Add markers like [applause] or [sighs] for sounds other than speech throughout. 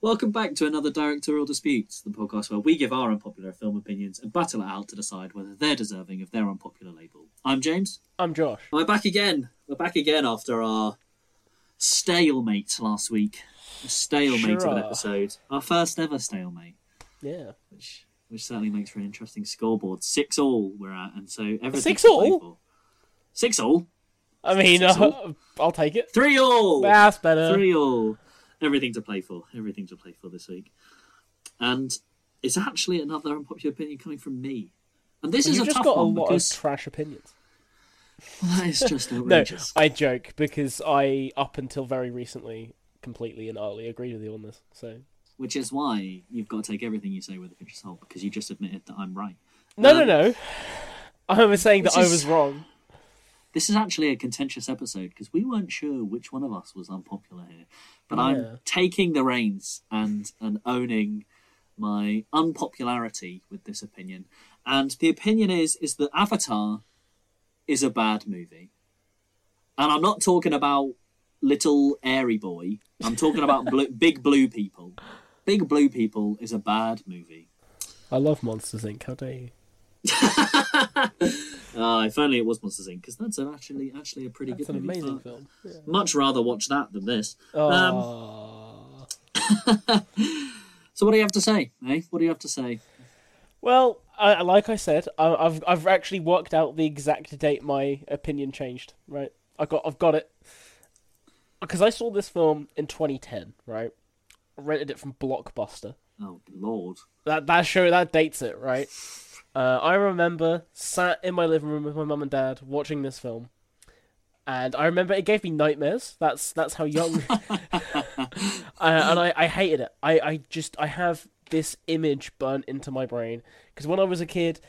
Welcome back to another Directorial Disputes, the podcast where we give our unpopular film opinions and battle it out to decide whether they're deserving of their unpopular label. I'm James. I'm Josh. We're back again. We're back again after our stalemate last week. A stalemate Sure of an episode. Our first ever stalemate, Yeah. which which certainly makes for an interesting scoreboard. Six all we're at, and so everything. Six all? Six all. I mean, uh, [laughs] I'll take it. Three all. That's better. Three all. Everything to play for. Everything to play for this week. And it's actually another unpopular opinion coming from me. And this Well, is a tough got a one lot because of trash opinions. well, that is just [laughs] No. I joke because I, up until very recently, completely and utterly agreed with you on this. So Which is why you've got to take everything you say with a pinch of salt because you just admitted that I'm right. no, Um, no, no. I was saying that I was wrong. This is actually a contentious episode because we weren't sure which one of us was unpopular here. But Yeah. I'm taking the reins and and owning my unpopularity with this opinion. And the opinion is is that Avatar is a bad movie. And I'm not talking about little airy boy. I'm talking about [laughs] blue, big blue people. Big blue people is a bad movie. I love Monsters Inc. How dare you? Ah, [laughs] if only it was Monsters Inc. Because that's an actually actually a pretty That's good an movie. amazing but film. Yeah. Much rather watch that than this. Um, [laughs] So what do you have to say, eh? What do you have to say? Well, I, like I said, I, I've I've actually worked out the exact date my opinion changed. Right, I got I've got it because I saw this film in 2010. Right, I rented it from Blockbuster. Oh Lord. That that show that dates it. Right. Uh, I remember sat in my living room with my mum and dad watching this film, and I remember it gave me nightmares. That's that's how young, [laughs] [laughs] uh, and I, I hated it. I, I just I have this image burnt into my brain because when I was a kid,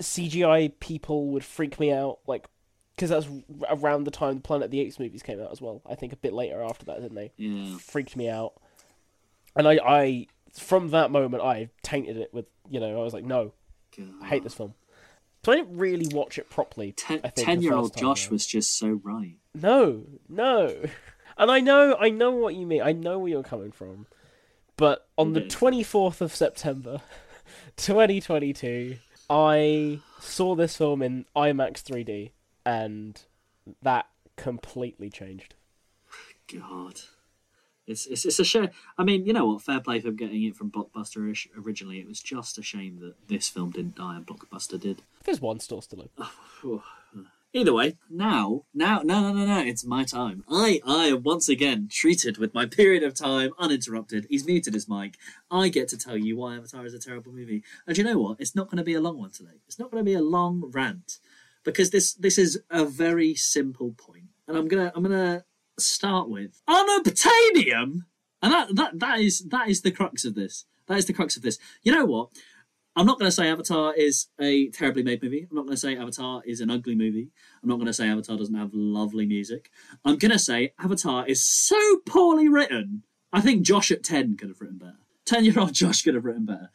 CGI people would freak me out. Like because that's around the time the Planet of the Apes movies came out as well. I think a bit later after that, didn't they? Yeah. freaked me out. And I, I from that moment, I tainted it with, you know, I was like, no, I hate this film. So I didn't really watch it properly. Ten, I think, ten year old time Josh was just so right. No, no. [laughs] And I know, I know what you mean. I know where you're coming from. But on the 24th of September, [laughs] 2022, I saw this film in IMAX 3D, and that completely changed. God. It's, it's it's a shame. I mean, you know what? Fair play for getting it from Blockbuster originally. It was just a shame that this film didn't die and Blockbuster did. There's one store still open. [sighs] Either way, now, now, no, no, no, no, it's my time. I, I am once again treated with my period of time uninterrupted. He's muted his mic. I get to tell you why Avatar is a terrible movie. And you know what? It's not going to be a long one today. It's not going to be a long rant because this, this is a very simple point. And I'm gonna, I'm gonna start with unobtainium, and that, that, that is, that is the crux of this. That is the crux of this. You know what? I'm not going to say Avatar is a terribly made movie. I'm not going to say Avatar is an ugly movie. I'm not going to say Avatar doesn't have lovely music. I'm going to say Avatar is so poorly written. I think Josh at 10 could have written better. 10 year old [laughs] Josh could have written better.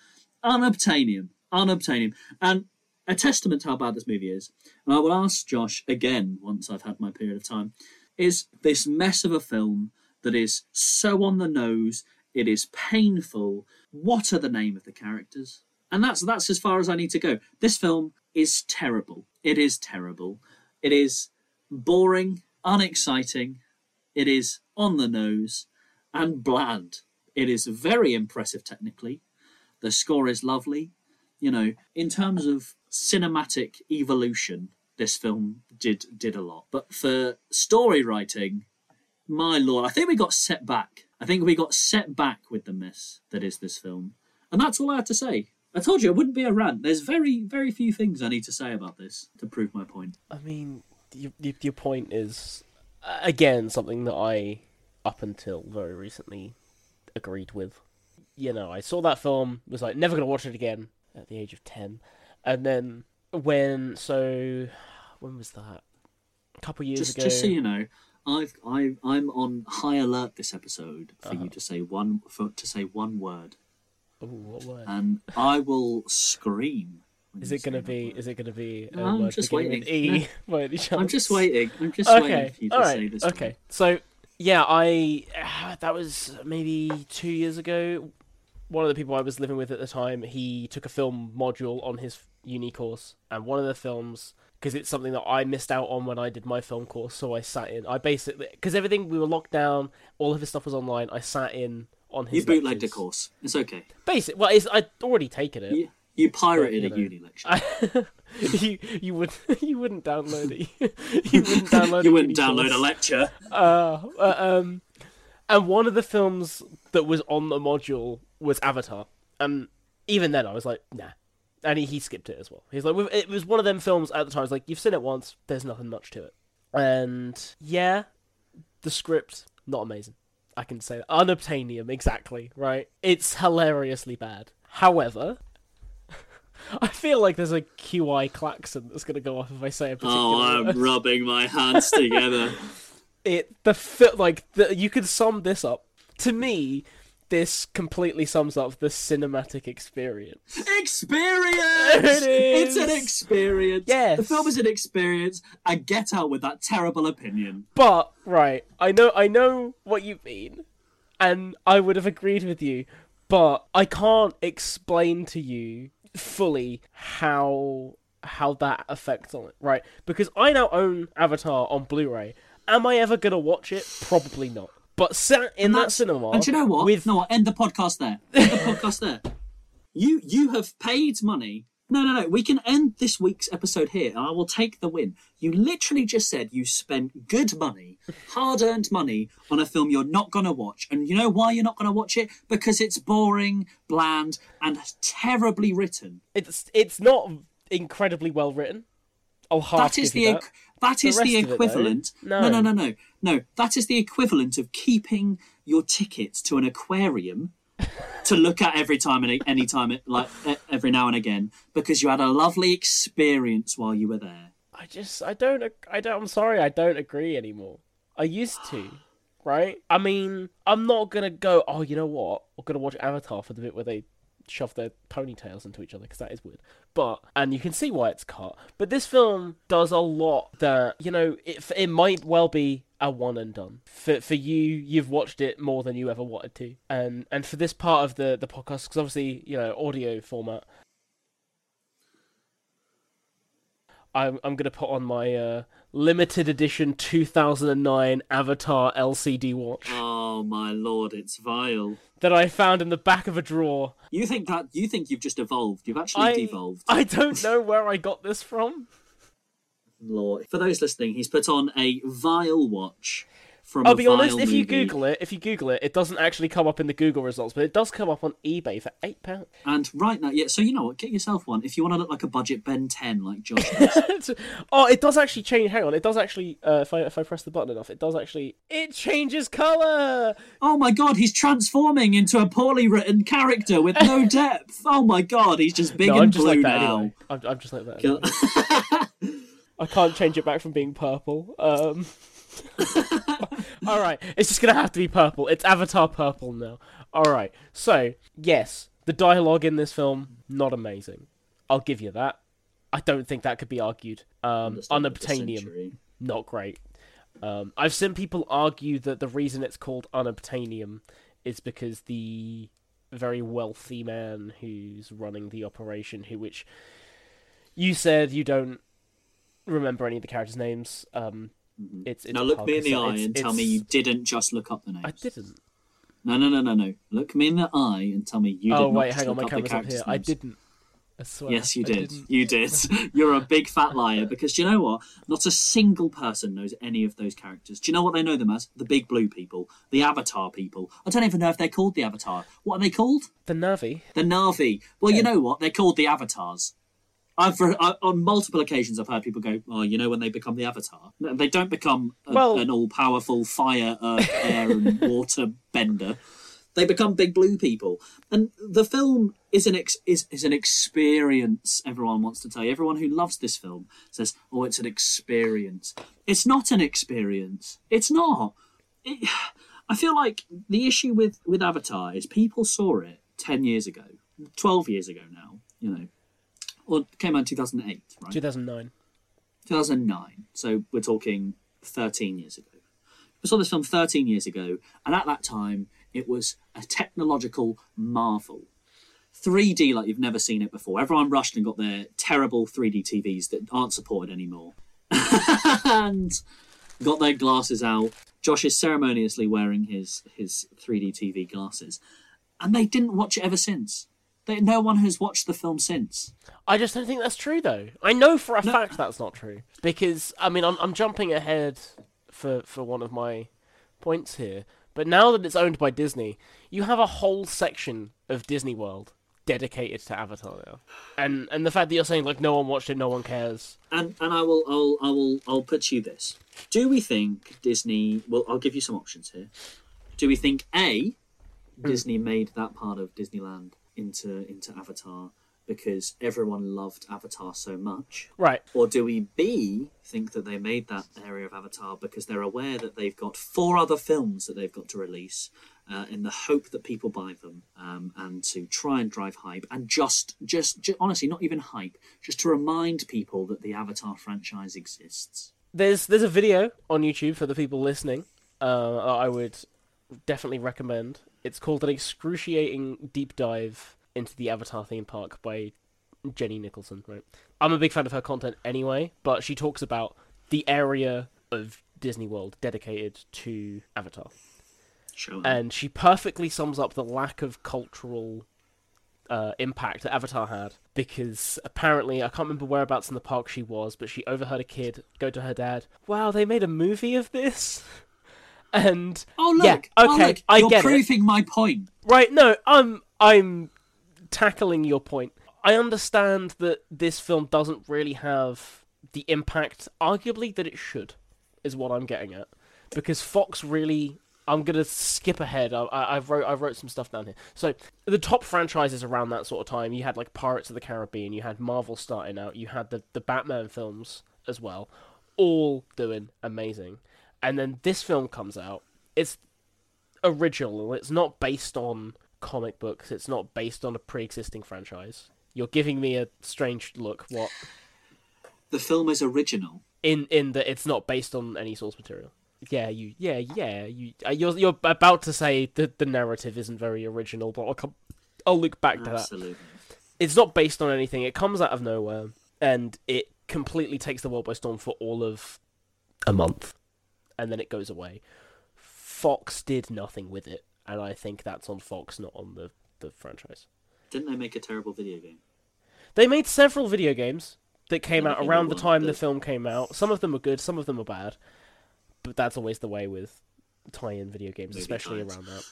Unobtainium. Unobtainium. And a testament to how bad this movie is, and I will ask Josh again once I've had my period of time, is this mess of a film that is so on the nose, it is painful. What are the name of the characters? And that's that's as far as I need to go. This film is terrible. It is terrible. It is boring, unexciting. It is on the nose and bland. It is very impressive technically. The score is lovely. You know, in terms of cinematic evolution, this film did did a lot. But for story writing, my lord, I think we got set back. I think we got set back with the mess that is this film. And that's all I have to say. I told you it wouldn't be a rant. There's very, very few things I need to say about this to prove my point. I mean, your, your, your point is, uh, again, something that I, up until very recently, agreed with. You know, I saw that film, was like, never going to watch it again at the age of 10. And then when, so, when was that? A couple years Just, ago. just so you know, I've, I, I'm on high alert this episode for Uh-huh. you to say one, for to say one word, what word? and I will scream. Is it going to be, word. is it to be No, I'm word just waiting. E? [laughs] any I'm just waiting. I'm just waiting Okay, for you to say this. okay. So, yeah, I [sighs] that was maybe two years ago. One of the people I was living with at the time, he took a film module on his uni course, and one of the films because it's something that I missed out on when I did my film course. So I sat in. I basically because everything we were locked down, all of his stuff was online. I sat in on his. You bootlegged a course. It's okay. Basic. Well, it's, I'd already taken it. You, you pirated But, a you uni lecture. [laughs] you you would [laughs] you wouldn't download it. [laughs] you wouldn't download. you a wouldn't download course. a lecture. Uh, uh, um, and one of the films that was on the module was Avatar. And even then, I was like, nah. And he, he skipped it as well. He's like, it was one of them films at the time. It's like, you've seen it once, there's nothing much to it. And yeah, the script, not amazing. I can say that. Unobtainium, exactly, right? It's hilariously bad. However, [laughs] I feel like there's a QI klaxon that's going to go off if I say a oh, particular Oh, I'm [laughs] rubbing my hands together. it the like the, you could sum this up to me this completely sums up the cinematic experience experience. It It's an experience. Yes. the film is an experience. I get out with that terrible opinion. but right i know i know what you mean and i would have agreed with you but i can't explain to you fully how how that affects on it right because i now own avatar on blu-ray am i ever gonna watch it probably not but sat in that cinema And do you know what? with No, end the podcast there. End the podcast there. [laughs] You you have paid money. No, no, no. We can end this week's episode here, and I will take the win. You literally just said you spent good money, hard-earned money, on a film you're not going to watch, and you know why you're not going to watch it? Because it's boring, bland, and terribly written. it's it's not incredibly well written. I'll half That is the that. That is rest the of it, equivalent. No. no, no, no, no, no. That is the equivalent of keeping your tickets to an aquarium [laughs] to look at every time and any time, like every now and again, because you had a lovely experience while you were there. I just I don't I don't I'm sorry I don't agree anymore. I used to, [gasps] right? I mean I'm not gonna go. Oh, you know what? I'm gonna watch Avatar for the bit where they shove their ponytails into each other because that is weird. But and you can see why it's cut. But this film does a lot that you know it it might well be a one and done for for you. You've watched it more than you ever wanted to, and and for this part of the the podcast because obviously you know audio format. I'm I'm gonna put on my uh, limited edition 2009 Avatar LCD watch Oh my lord, it's vile. that I found in the back of a drawer. You think that you think you've just evolved? You've actually I devolved. I don't [laughs] know where I got this from. Lord, for those listening, he's put on a vile watch from. I'll be honest. If you movie. Google it, if you Google it, it doesn't actually come up in the Google results, but it does come up on eBay for eight pounds. And right now, yeah. So you know what? Get yourself one if you want to look like a budget Ben Ten, like Josh. [laughs] oh, it does actually change. Hang on, it does actually. Uh, if I if I press the button enough, it does actually. It changes color. oh my god, he's transforming into a poorly written character with no [laughs] depth. Oh my god, he's just big No, and I'm just blue like that now. anyway. I'm, I'm just like that. Anyway. [laughs] I can't change it back from being purple. Um. [laughs] all right, it's just gonna have to be purple. It's Avatar purple now. All right. So yes, the dialogue in this film not amazing. I'll give you that. I don't think that could be argued. Um, Understatement of the unobtainium, not great. Um, I've seen people argue that the reason it's called unobtainium is because the very wealthy man who's running the operation, who which you said you don't remember any of the characters' names. Um, Mm-hmm. it's, it's Now look me in the eye it's- and tell me you didn't just look up the names. I didn't. No, no, no, no, no. Look me in the eye and tell me you oh did not wait, just hang on, look my up the camera's up characters' here. I didn't. I swear. Yes, you I did. didn't. You did. [laughs] You're a big fat liar because do you know what? Not a single person knows any of those characters. Do you know what they know them as? The big blue people, the Avatar people. I don't even know if they're called the Avatar. What are they called? The Na'vi. The Na'vi. Well, you know what? They're called the Avatars. I've on multiple occasions I've heard people go, "Oh, you know when they become the Avatar? They don't become a, Well- an all-powerful fire, earth, air, and [laughs] water bender. They become big blue people, and the film is an ex- is is an experience. Everyone wants to tell you. Everyone who loves this film says, "Oh, it's an experience." It's not an experience. It's not. It, I feel like the issue with with Avatar is people saw it ten years ago, twelve years ago now. You know, or came out in two thousand eight, right? 2009. 2009. So we're talking 13 years ago. We saw this film 13 years ago, and at that time, it was a technological marvel. 3D like you've never seen it before. Everyone rushed and got their terrible 3D TVs that aren't supported anymore. [laughs] and got their glasses out. Josh is ceremoniously wearing his, his 3D TV glasses. And they didn't watch it ever since. They, no one has watched the film since. I just don't think that's true, though. I know for a fact that's not true because I mean I'm I'm jumping ahead for for one of my points here, but now that it's owned by Disney, you have a whole section of Disney World dedicated to Avatar now, and and the fact that you're saying like no one watched it, no one cares. And and I will I'll I will I'll put you this. Do we think Disney? Well, I'll give you some options here. Do we think a hmm. Disney made that part of Disneyland into into Avatar because everyone loved Avatar so much? Right. Or do we B think that they made that area of Avatar because they're aware that they've got four other films that they've got to release uh, in the hope that people buy them um, and to try and drive hype and just, just, ju- honestly, not even hype, just to remind people that the Avatar franchise exists. There's there's a video on YouTube for the people listening. Uh, I would definitely recommend. It's called an excruciating deep dive into the Avatar theme park by Jenny Nicholson. Right, I'm a big fan of her content anyway, but she talks about the area of Disney World dedicated to Avatar, them. and she perfectly sums up the lack of cultural uh, impact that Avatar had because apparently I can't remember whereabouts in the park she was, but she overheard a kid go to her dad, "Wow, they made a movie of this." And oh look! yeah, oh, okay, look, I You're get it. proving my point. Right, no, I'm I'm tackling your point. I understand that this film doesn't really have the impact, arguably, that it should, is what I'm getting at. Because Fox really, I'm gonna skip ahead. I, I, I wrote I wrote some stuff down here. So the top franchises around that sort of time, you had like Pirates of the Caribbean, you had Marvel starting out, you had the the Batman films as well, all doing amazing. And then this film comes out. It's original. It's not based on comic books. It's not based on a pre-existing franchise. You're giving me a strange look. What The film is original. in in that it's not based on any source material? Yeah, you. Yeah, yeah. You. Uh, you're you're about to say that the narrative isn't very original, but I'll come. I'll look back to that. Absolutely. It's not based on anything. It comes out of nowhere, and it completely takes the world by storm for all of a month, and then it goes away. Fox did nothing with it, and I think that's on Fox, not on the the franchise. Didn't they make a terrible video game? They made several video games that came Yeah, out around the time the The- film came out. Some of them were good, some of them were bad. But that's always the way with tie-in video games, Movie especially around that.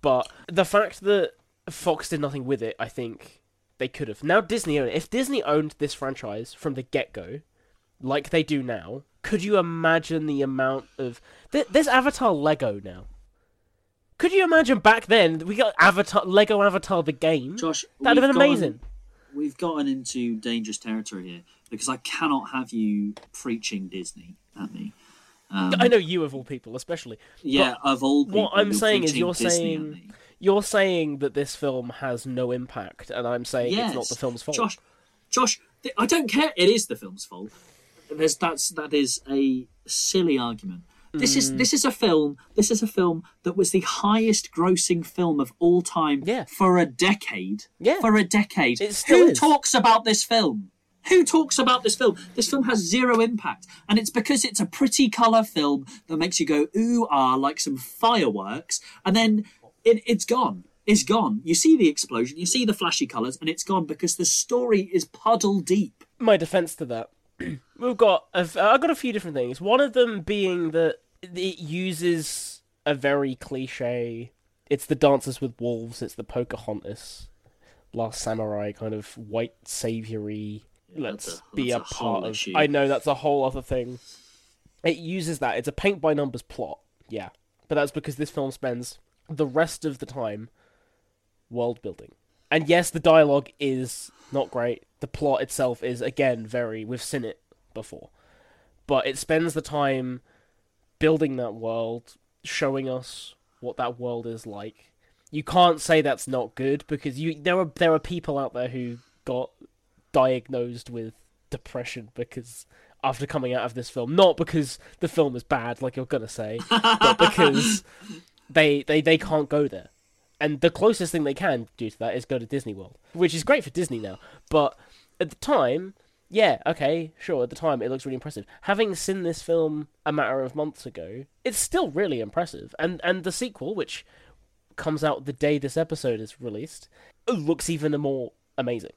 But the fact that Fox did nothing with it, I think they could have. Now Disney owned it. If Disney owned this franchise from the get-go, like they do now, could you imagine the amount of Th- there's Avatar Lego now? Could you imagine back then we got Avatar Lego Avatar the game? Josh, That'd have been gotten- amazing. we've gotten into dangerous territory here because I cannot have you preaching Disney at me. Um, I know you of all people, especially. yeah, of all people, what I'm saying is you're Disney saying you're saying that this film has no impact, and I'm saying yes, it's not the film's fault. Josh, Josh, I don't care. It is the film's fault. There's that's that is a silly argument. This Mm. is this is a film. This is a film that was the highest grossing film of all time Yeah. for a decade. Yeah. for a decade. It still Who is. talks about this film? Who talks about this film? This film has zero impact, and it's because it's a pretty color film that makes you go ooh ah like some fireworks, and then it, it's gone. It's gone. You see the explosion, you see the flashy colors, and it's gone because the story is puddle deep. My defense to that, [clears throat] we've got a I've got a few different things. One of them being that it uses a very cliche. It's the Dances with Wolves. It's the Pocahontas, Last Samurai kind of white saviory. that's Let's a- be a, a part of. issue. I know that's a whole other thing. It uses that. It's a paint by numbers plot. Yeah, but that's because this film spends the rest of the time world building. And yes, the dialogue is not great. The plot itself is again very we've seen it before. But it spends the time building that world, showing us what that world is like. You can't say that's not good because you there are there are people out there who got diagnosed with depression because after coming out of this film. Not because the film is bad, like you're gonna say, but because [laughs] they they they can't go there. And the closest thing they can do to that is go to Disney World, which is great for Disney now. But at the time, yeah, okay, sure. At the time, it looks really impressive. Having seen this film a matter of months ago, it's still really impressive. And and the sequel, which comes out the day this episode is released, looks even more amazing.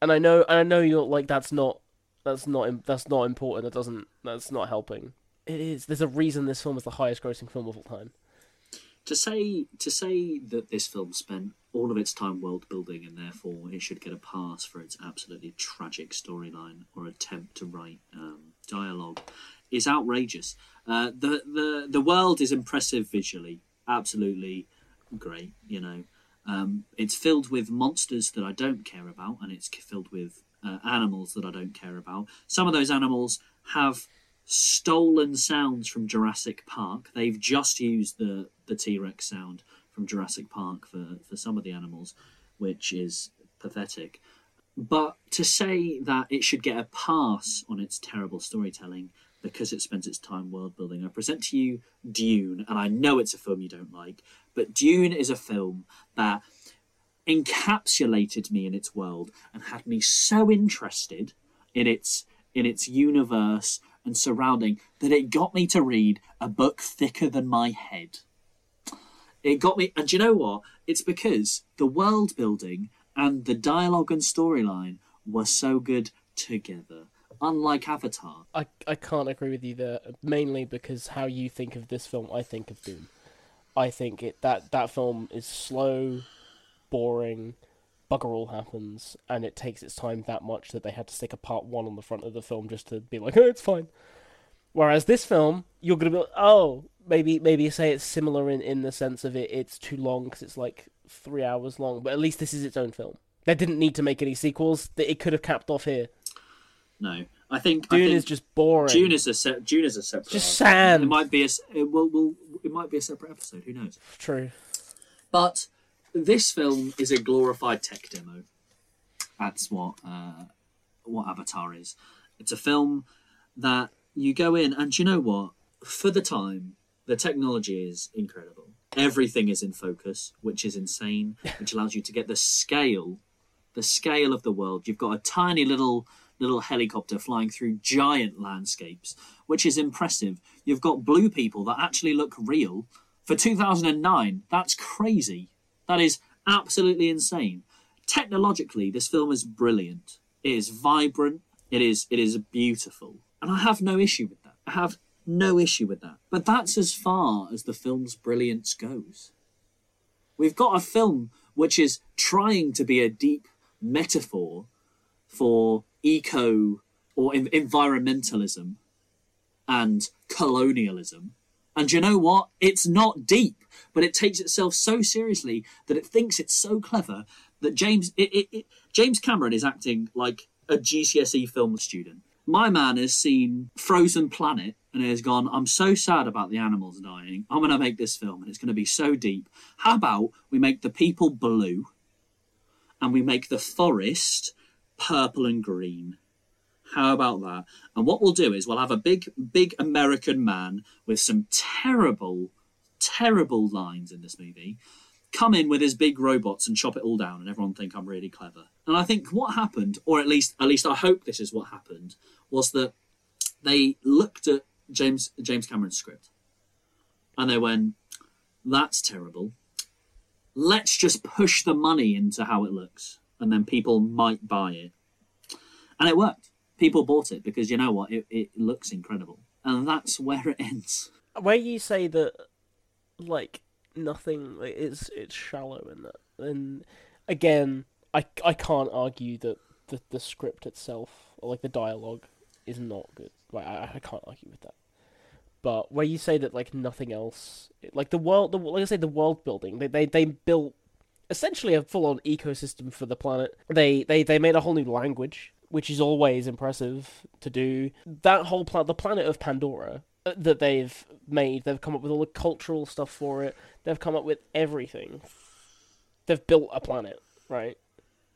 And I know, and I know you're like that's not, that's not, that's not important. That doesn't, that's not helping. It is. There's a reason this film is the highest grossing film of all time. To say to say that this film spent all of its time world building and therefore it should get a pass for its absolutely tragic storyline or attempt to write um, dialogue is outrageous. Uh, the the the world is impressive visually, absolutely great. You know, um, it's filled with monsters that I don't care about, and it's filled with uh, animals that I don't care about. Some of those animals have stolen sounds from Jurassic Park. They've just used the the T Rex sound from Jurassic Park for, for some of the animals, which is pathetic. But to say that it should get a pass on its terrible storytelling because it spends its time world building, I present to you Dune, and I know it's a film you don't like, but Dune is a film that encapsulated me in its world and had me so interested in its in its universe and surrounding that it got me to read a book thicker than my head. It got me, and you know what? It's because the world building and the dialogue and storyline were so good together. Unlike Avatar, I I can't agree with you there. Mainly because how you think of this film, I think of Dune. I think it that that film is slow, boring, bugger all happens, and it takes its time that much that they had to stick a part one on the front of the film just to be like, oh, [laughs] it's fine. Whereas this film, you're gonna be like, oh, maybe maybe say it's similar in, in the sense of it it's too long because it's like three hours long, but at least this is its own film. They didn't need to make any sequels. That It could have capped off here. No, I think Dune I think is just boring. Dune is a se- Dune is a separate. Just sand. It might be a it will, will it might be a separate episode. Who knows? True. But this film is a glorified tech demo. That's what uh, what Avatar is. It's a film that you go in, and you know what? For the time, the technology is incredible. Everything is in focus, which is insane, [laughs] which allows you to get the scale, the scale of the world. You've got a tiny little little helicopter flying through giant landscapes, which is impressive. You've got blue people that actually look real. For 2009, that's crazy. That is absolutely insane. Technologically, this film is brilliant. It is vibrant. It is it is beautiful, and I have no issue with that. I have no issue with that. But that's as far as the film's brilliance goes. We've got a film which is trying to be a deep metaphor for eco or environmentalism and colonialism. And you know what? It's not deep, but it takes itself so seriously that it thinks it's so clever that James it, it, it, James Cameron is acting like a GCSE film student. My man has seen Frozen Planet and has gone, I'm so sad about the animals dying. I'm going to make this film and it's going to be so deep. How about we make the people blue and we make the forest purple and green? How about that? And what we'll do is we'll have a big, big American man with some terrible, terrible lines in this movie come in with his big robots and chop it all down, and everyone think I'm really clever. And I think what happened, or at least, at least I hope this is what happened, was that they looked at James James Cameron's script, and they went, "That's terrible. Let's just push the money into how it looks, and then people might buy it." And it worked. People bought it because you know what? It, it looks incredible, and that's where it ends. Where you say that, like nothing, like, it's shallow in that. And again, I I can't argue that the the script itself or like the dialogue is not good. Like I, I can't argue with that. But where you say that like nothing else, like the world, the, like I say, the world building, they they they built essentially a full on ecosystem for the planet. They they they made a whole new language, which is always impressive to do. That whole planet, the planet of Pandora uh, that they've made, they've come up with all the cultural stuff for it. They've come up with everything. They've built a planet, right?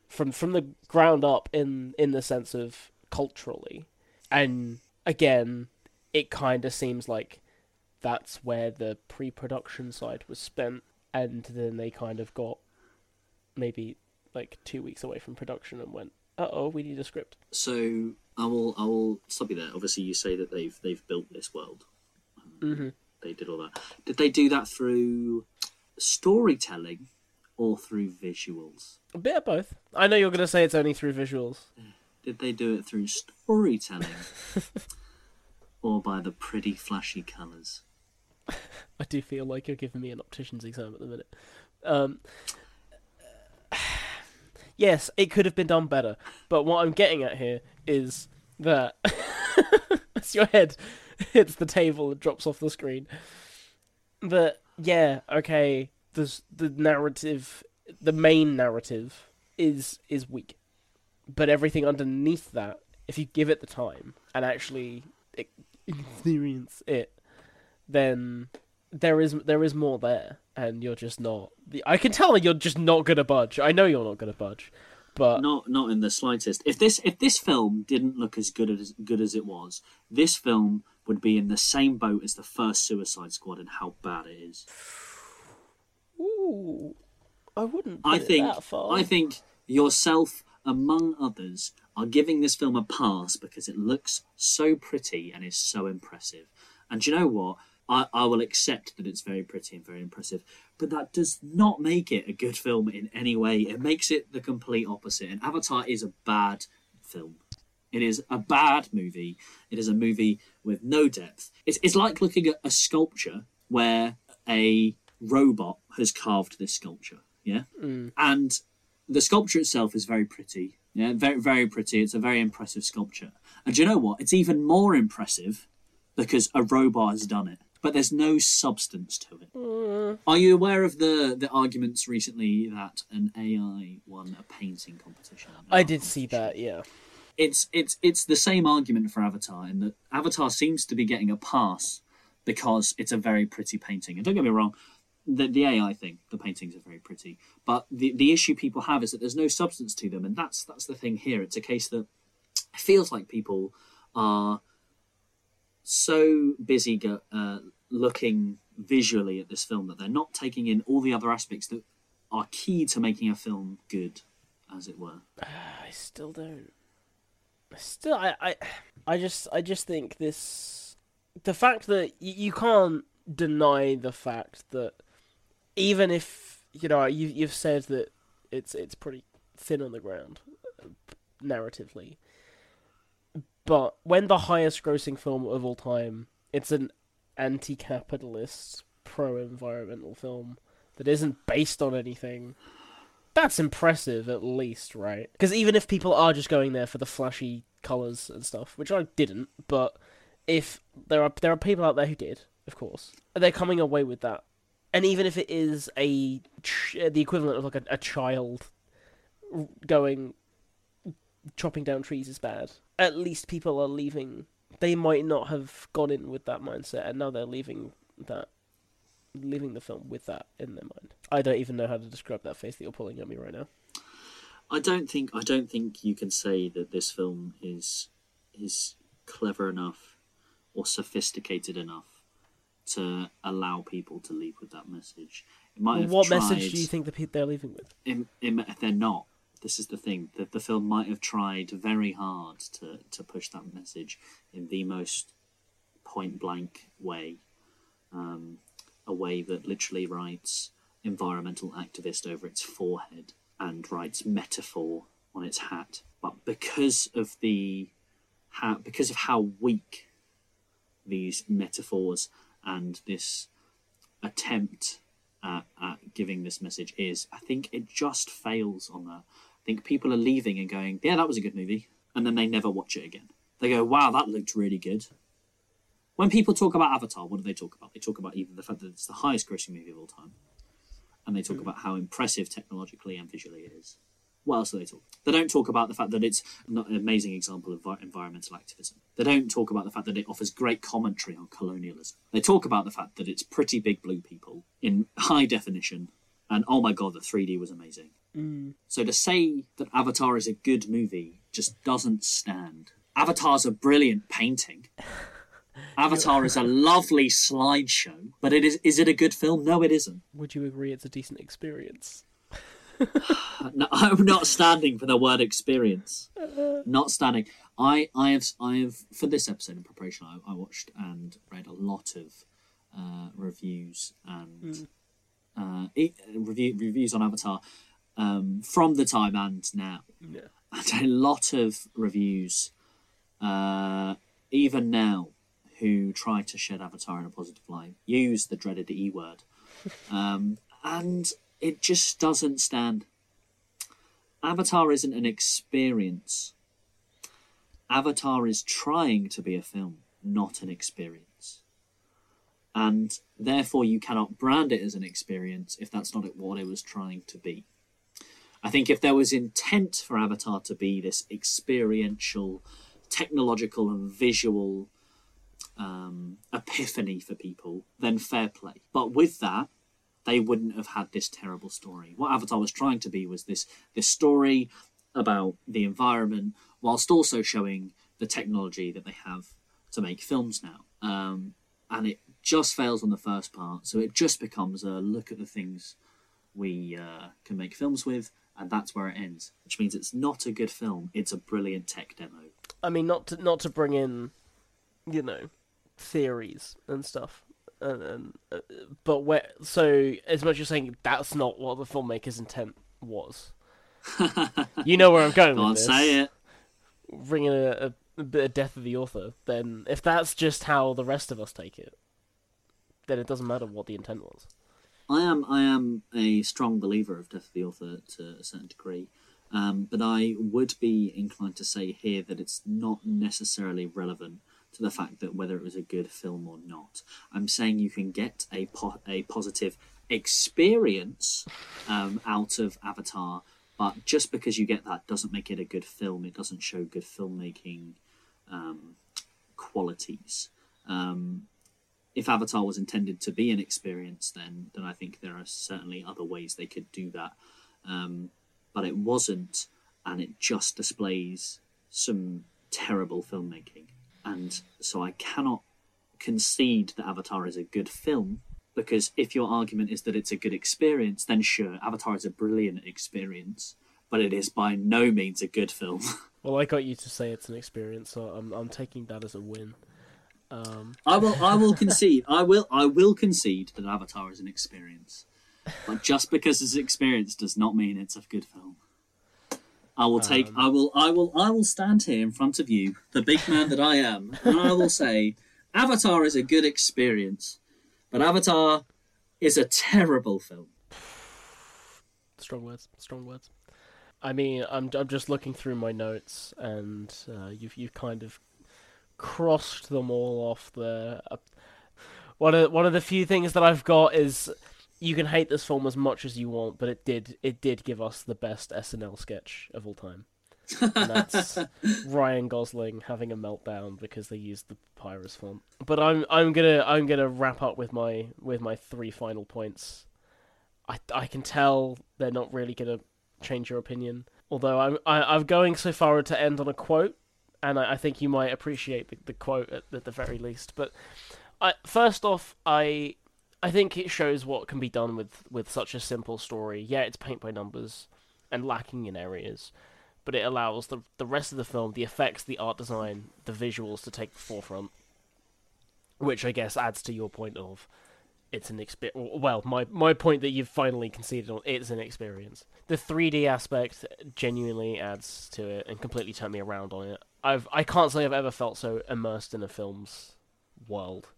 From from the ground up in in the sense of culturally. and again, it kind of seems like that's where the pre-production side was spent, and then they kind of got maybe like two weeks away from production and went, "Uh oh, we need a script." So I will I will stop you there. Obviously, you say that they've they've built this world. Mm-hmm. They did all that. Did they do that through storytelling or through visuals? A bit of both. I know you're going to say it's only through visuals. Did they do it through storytelling [laughs] or by the pretty flashy colours? [laughs] I do feel like you're giving me an optician's exam at the minute. Um, yes, it could have been done better, but what I'm getting at here is that [laughs] as your head hits the table and drops off the screen, that yeah, okay, there's the narrative, the main narrative is is weak, but everything underneath that, if you give it the time and actually experience it, then there is there is more there, and you're just not. I can tell you're just not gonna budge. I know you're not gonna budge, but Not not in the slightest. If this if this film didn't look as good as good as it was, this film would be in the same boat as the first Suicide Squad and how bad it is. ooh, I wouldn't. Put I it think that far. I think yourself among others are giving this film a pass because it looks so pretty and is so impressive. And do you know what? I, I will accept that it's very pretty and very impressive, but that does not make it a good film in any way. It makes it the complete opposite. And Avatar is a bad film. It is a bad movie. It is a movie with no depth. It's, it's like looking at a sculpture where a robot has carved this sculpture. Yeah. Mm. And the sculpture itself is very pretty. Yeah, very very pretty. It's a very impressive sculpture. And do you know what? It's even more impressive because a robot has done it. But there's no substance to it. Are you aware of the the arguments recently that an AI won a painting competition? I did see that. Yeah. it's it's it's the same argument for Avatar in that Avatar seems to be getting a pass because it's a very pretty painting. And don't get me wrong, the the AI thing, the paintings are very pretty, but the the issue people have is that there's no substance to them, and that's that's the thing here. It's a case that feels like people are so busy go, uh, looking visually at this film that they're not taking in all the other aspects that are key to making a film good, as it were. I still don't. I Still, I, I, I just, I just think this, the fact that y- you can't deny the fact that even if you know you you've said that it's it's pretty thin on the ground, uh, narratively, but when the highest grossing film of all time, it's an anti-capitalist, pro-environmental film that isn't based on anything that's impressive at least, right? Because even if people are just going there for the flashy colors and stuff, which I didn't, but if there are there are people out there who did, of course, they're coming away with that. And even if it is a ch- the equivalent of like a, a child going chopping down trees is bad, at least people are leaving. They might not have gone in with that mindset, and now they're leaving that leaving the film with that in their mind. I don't even know how to describe that face that you're pulling at me right now. I don't think I don't think you can say that this film is is clever enough or sophisticated enough to allow people to leave with that message. It might what tried, message do you think the people they're leaving with? It, it, they're not. This is the thing that the film might have tried very hard to to push that message in the most point blank way, um, a way that literally writes environmental activist over its forehead and writes metaphor on its hat. But because of the how, because of how weak these metaphors and this attempt at, at giving this message is, I think it just fails on that. I think people are leaving and going, "Yeah, that was a good movie," and then they never watch it again. They go, "Wow, that looked really good." When people talk about Avatar, what do they talk about? They talk about either the fact that it's the highest grossing movie of all time, and they talk hmm. about how impressive technologically and visually it is. What else do they talk? They don't talk about the fact that it's not an amazing example of environmental activism. They don't talk about the fact that it offers great commentary on colonialism. They talk about the fact that it's pretty big blue people in high definition, and oh my god, the 3D was amazing. So to say that Avatar is a good movie just doesn't stand. Avatar's a brilliant painting. [laughs] Avatar is a lovely slideshow, but it is is it a good film? No, it isn't. Would you agree it's a decent experience? [laughs] No, I'm not standing for the word experience. [laughs] Not standing. I, I have, I have for this episode in preparation. I, I watched and read a lot of uh, reviews and uh, e- review, reviews on Avatar um, from the time and now, Yeah. and a lot of reviews, uh, even now, who try to shed Avatar in a positive light use the dreaded E word, [laughs] um, and it just doesn't stand. Avatar isn't an experience. Avatar is trying to be a film, not an experience. And therefore, you cannot brand it as an experience if that's not what it was trying to be. I think if there was intent for Avatar to be this experiential, technological, and visual um, epiphany for people, then fair play. But with that, they wouldn't have had this terrible story. What Avatar was trying to be was this this story about the environment, whilst also showing the technology that they have to make films now. Um, and it just fails on the first part, so it just becomes a look at the things we uh, can make films with, and that's where it ends. Which means it's not a good film; it's a brilliant tech demo. I mean, not to not to bring in, you know, theories and stuff, and, and uh, but where so as much as saying that's not what the filmmaker's intent was. [laughs] you know where I'm going Go with on, this. say it. Bringing a, a, a bit of death of the author, then if that's just how the rest of us take it, then it doesn't matter what the intent was. I am I am a strong believer of Death of the Author to a certain degree, um, but I would be inclined to say here that it's not necessarily relevant to the fact that whether it was a good film or not. I'm saying you can get a po- a positive experience um, out of Avatar, but just because you get that doesn't make it a good film. It doesn't show good filmmaking um, qualities. Um, if Avatar was intended to be an experience, then then I think there are certainly other ways they could do that. Um, but it wasn't, and it just displays some terrible filmmaking. And so I cannot concede that Avatar is a good film because if your argument is that it's a good experience, then sure, Avatar is a brilliant experience, but it is by no means a good film. [laughs] Well, I got you to say it's an experience, so I'm I'm taking that as a win. Um, I will I will concede. I will I will concede that Avatar is an experience. But just because it's an experience does not mean it's a good film. I will take I will I will I will stand here in front of you, the big man that I am, and I will say Avatar is a good experience, but Avatar is a terrible film. strong words, strong words. I mean, I'm I'm just looking through my notes, and uh, you've you've kind of crossed them all off there. Uh, one of one of the few things that I've got is you can hate this film as much as you want, but it did it did give us the best SNL sketch of all time. and that's [laughs] Ryan Gosling having a meltdown because they used the Papyrus font. But I'm I'm gonna I'm gonna wrap up with my with my three final points. I I can tell they're not really gonna change your opinion. Although I'm I, I'm going so far to end on a quote, and I, I think you might appreciate the, the quote at, at the very least. But I, first off, I I think it shows what can be done with with such a simple story. Yeah, it's paint by numbers and lacking in areas, but it allows the the rest of the film, the effects, the art design, the visuals to take the forefront. Which I guess adds to your point of it's an experience. Well, my my point that you've finally conceded on it's an experience. The 3D aspect genuinely adds to it and completely turned me around on it. I've I can't say I've ever felt so immersed in a film's world.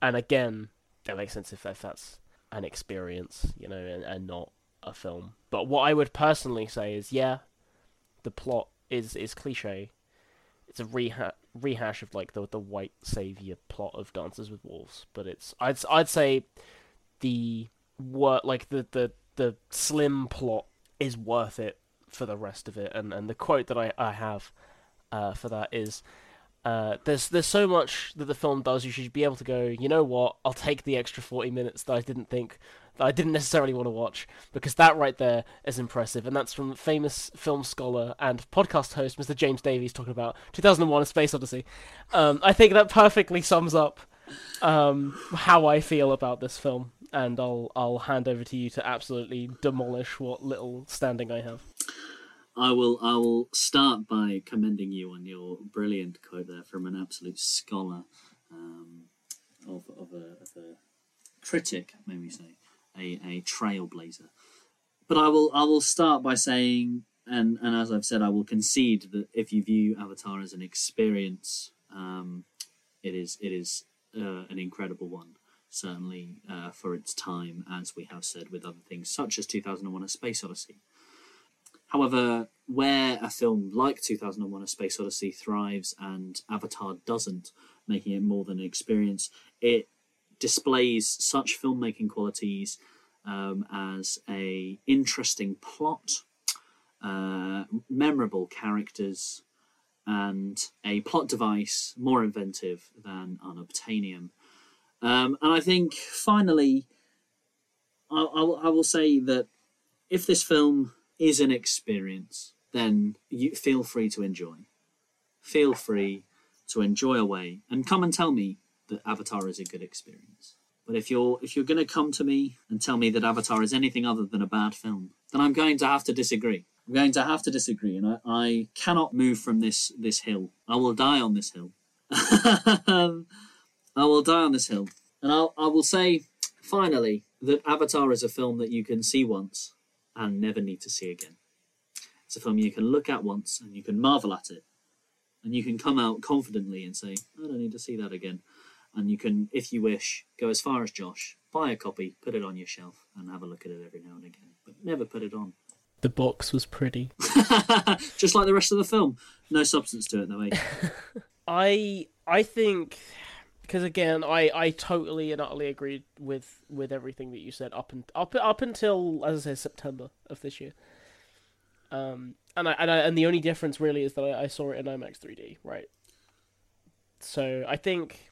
And again, that makes sense if, if that's an experience, you know, and, and not a film. But what I would personally say is, yeah, the plot is is cliche. It's a reha- rehash of like the the white savior plot of Dances with Wolves, but it's I'd I'd say the wor- like the the the slim plot is worth it for the rest of it. And and the quote that I I have uh, for that is. Uh, there's there's so much that the film does. You should be able to go. You know what? I'll take the extra forty minutes that I didn't think that I didn't necessarily want to watch because that right there is impressive, and that's from famous film scholar and podcast host Mr. James Davies talking about 2001: A Space Odyssey. Um, I think that perfectly sums up um, how I feel about this film, and I'll I'll hand over to you to absolutely demolish what little standing I have. I will. I will start by commending you on your brilliant quote there from an absolute scholar um, of, of, a, of a critic, may we say, a, a trailblazer. But I will. I will start by saying, and and as I've said, I will concede that if you view Avatar as an experience, um, it is it is uh, an incredible one. Certainly uh, for its time, as we have said with other things such as 2001: A Space Odyssey. However, where a film like 2001 A Space Odyssey thrives and Avatar doesn't, making it more than an experience, it displays such filmmaking qualities um, as a interesting plot, uh, memorable characters, and a plot device more inventive than Unobtainium. Um, and I think finally, I, I, I will say that if this film is an experience, then you feel free to enjoy. Feel free to enjoy away and come and tell me that Avatar is a good experience. But if you're if you're going to come to me and tell me that Avatar is anything other than a bad film, then I'm going to have to disagree. I'm going to have to disagree, and I, I cannot move from this this hill. I will die on this hill. [laughs] I will die on this hill, and I'll, I will say finally that Avatar is a film that you can see once and never need to see again. It's a film you can look at once and you can marvel at it, and you can come out confidently and say, I don't need to see that again. And you can, if you wish, go as far as Josh, buy a copy, put it on your shelf, and have a look at it every now and again, but never put it on. The box was pretty. [laughs] Just like the rest of the film. No substance to it, though. Eh? [laughs] I I think because again, I, I totally and utterly agreed with, with everything that you said up and up up until as I say September of this year. Um, and I and I, and the only difference really is that I, I saw it in IMAX 3D, right? So I think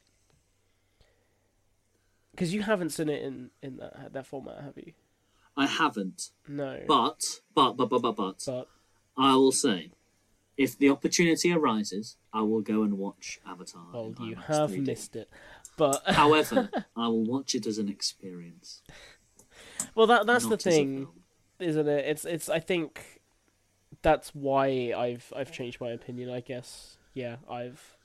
because you haven't seen it in in that that format, have you? I haven't. No. But but but but but but, But I will say, if the opportunity arises, I will go and watch Avatar. oh, you IMAX have 3D. missed it. But [laughs] However, I will watch it as an experience. well, that that's the not a thing. isn't it? It's it's. I think that's why I've I've changed my opinion. I guess. Yeah, I've.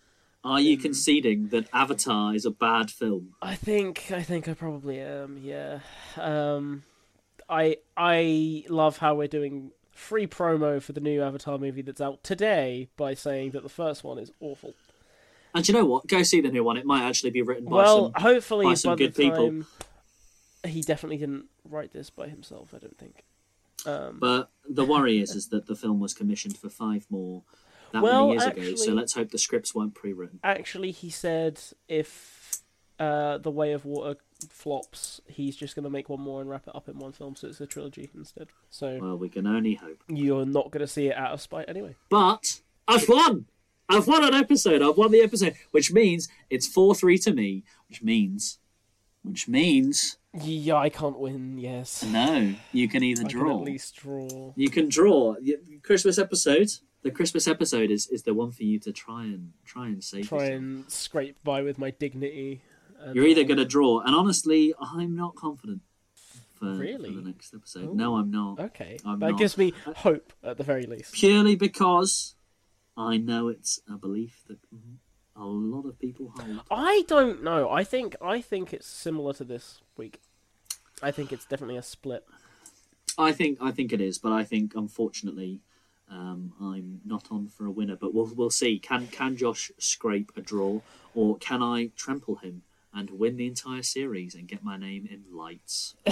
Are you conceding that Avatar is a bad film? I think I think I probably am. Yeah. Um, I I love how we're doing free promo for the new Avatar movie that's out today by saying that the first one is awful. And you know what? Go see the new one. It might actually be written by well, some. hopefully by by, some the good people. he definitely didn't write this by himself. I don't think. Um, But the worry is, is that the film was commissioned for five more that Well, many years ago. actually- So let's hope the scripts weren't pre-written. actually, he said if uh, the Way of Water flops, he's just going to make one more and wrap it up in one film, so it's a trilogy instead. So Well, we can only hope. you're not going to see it out of spite anyway. But I've won. I've won an episode. I've won the episode, which means it's four three to me. Which means, which means Yeah, I can't win. Yes, no. You can either I can draw. at least draw. You can draw. Christmas episode. The Christmas episode is, is the one for you to try and try and save. Try yourself. and scrape by with my dignity. You're either going to draw, and honestly, I'm not confident for, Really? for the next episode. Ooh. No, I'm not. Okay, I'm that not. gives me hope at the very least. Purely because I know it's a belief that a lot of people hold. I don't know. I think I think it's similar to this week. I think it's definitely a split. I think I think it is, but I think unfortunately, um, I'm not on for a winner. But we'll we'll see. Can can Josh scrape a draw, or can I trample him and win the entire series and get my name in lights? [laughs]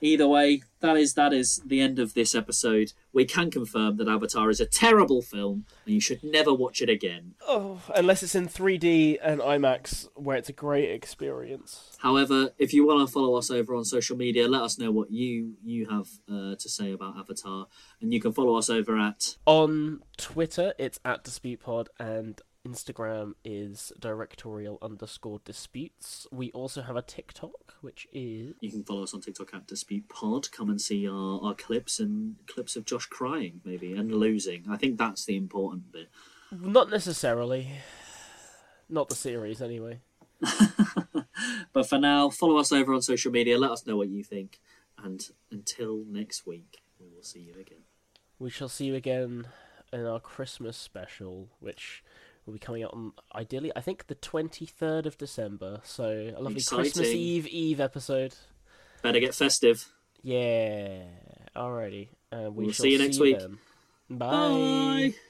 Either way, that is that is the end of this episode. We can confirm that Avatar is a terrible film, and you should never watch it again. Oh, unless it's in 3D and IMAX, where it's a great experience. However, if you want to follow us over on social media, let us know what you you have uh, to say about Avatar, and you can follow us over at On Twitter, it's at DisputePod, and Instagram is directorial underscore disputes. We also have a TikTok, which is You can follow us on TikTok at Dispute Pod. Come and see our, our clips and clips of Josh crying, maybe, and losing. I think that's the important bit. not necessarily, not the series anyway. [laughs] But for now, follow us over on social media. Let us know what you think. And until next week, we will see you again. We shall see you again in our Christmas special, which will be coming out on ideally, I think, the twenty third of December. So a lovely Christmas Eve Eve episode. Better get festive. Yeah. Alrighty. Uh, we We'll shall see you next week. then. Bye.